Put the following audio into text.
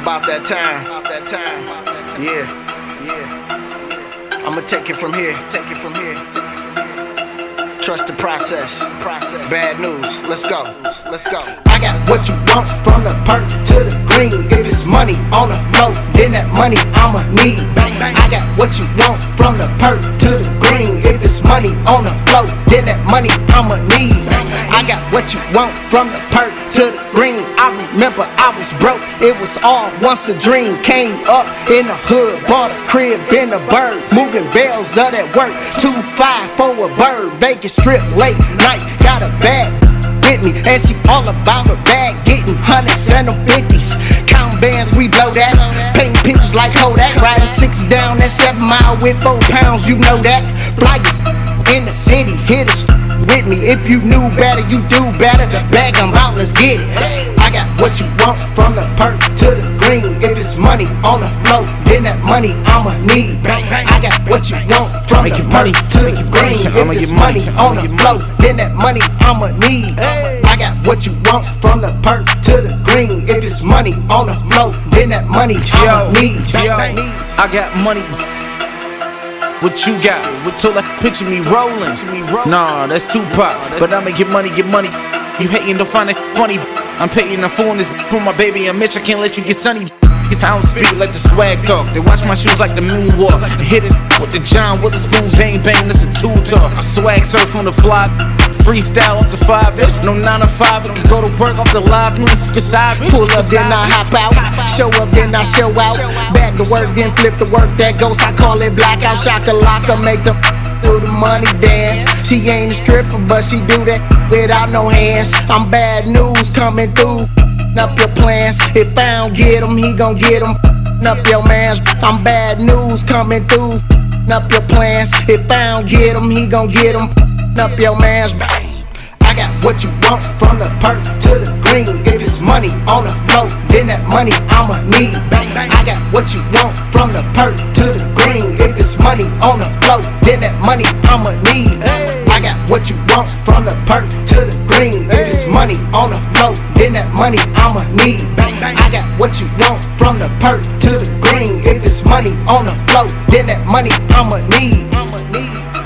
about that time. Yeah, yeah. I'ma take it from here. Take it from here. Trust the process. Process. Bad news. Let's go. Let's go. I got what you want from the perk to the green. If it's money on the float, then that money I'ma need. I got what you want from the perk to the green. If it's money on the float, then that money I'ma need. I got what you want from the perk to the green. I remember I was broke, it was all once a dream. Came up in the hood, bought a crib in a bird, moving bells of that work. Two five a bird, Vegas strip late night, got a bag with me, and she all about her bag, getting hundreds and them fifties. Count bands, we blow that. Painting pictures like Kodak, riding six down that seven mile with four pounds, you know that. Flyers in the city, hit us with me. If you knew better, you do better. Bag I'm out, let's get it. I got what you want from the perk to the green. If it's money on the flow, then that money I'ma need. I got what you want from the perk to the green. If I'ma it's get money, on the float, then that money I'ma need. I got what you want from the perk to the green. If it's money on the flow, then that money I'ma need. I got money. What you got? What till I picture me rolling? Nah, that's Tupac. But I'ma get money, get money. You hating to find it funny. I'm paying the phone this for my baby and Mitch. I can't let you get sunny. If I don't speak like the swag talk, they watch my shoes like the moonwalk. And hit it with the John with the spoon, bang bang, that's a two talk. I swag surf on the fly, freestyle up to five. There's no nine to five, I can go to work off the live news. Cause I Pull up, then I hop out. Show up, then I show out. Back to work, then flip the work. That goes, I call it blackout. Shaka locka, make the do the money dance. She ain't a stripper, but she do that without no hands. I'm bad news coming through. Up your plans. If I don't get him, he gon' get him. Up your mans. I'm bad news coming through. Up your plans. If I don't get him, he gon' get him. Up your mans. I got what you want from the perk to the green. If it's money on the float, then that money I'ma need. I got what you want from the perk to the green. On the float, then that money I'ma need. I got what you want from the perk to the green. If it's money on the float, then that money I'ma need. I got what you want from the perk to the green. If it's money on the float, then that money I'ma need. I'ma need.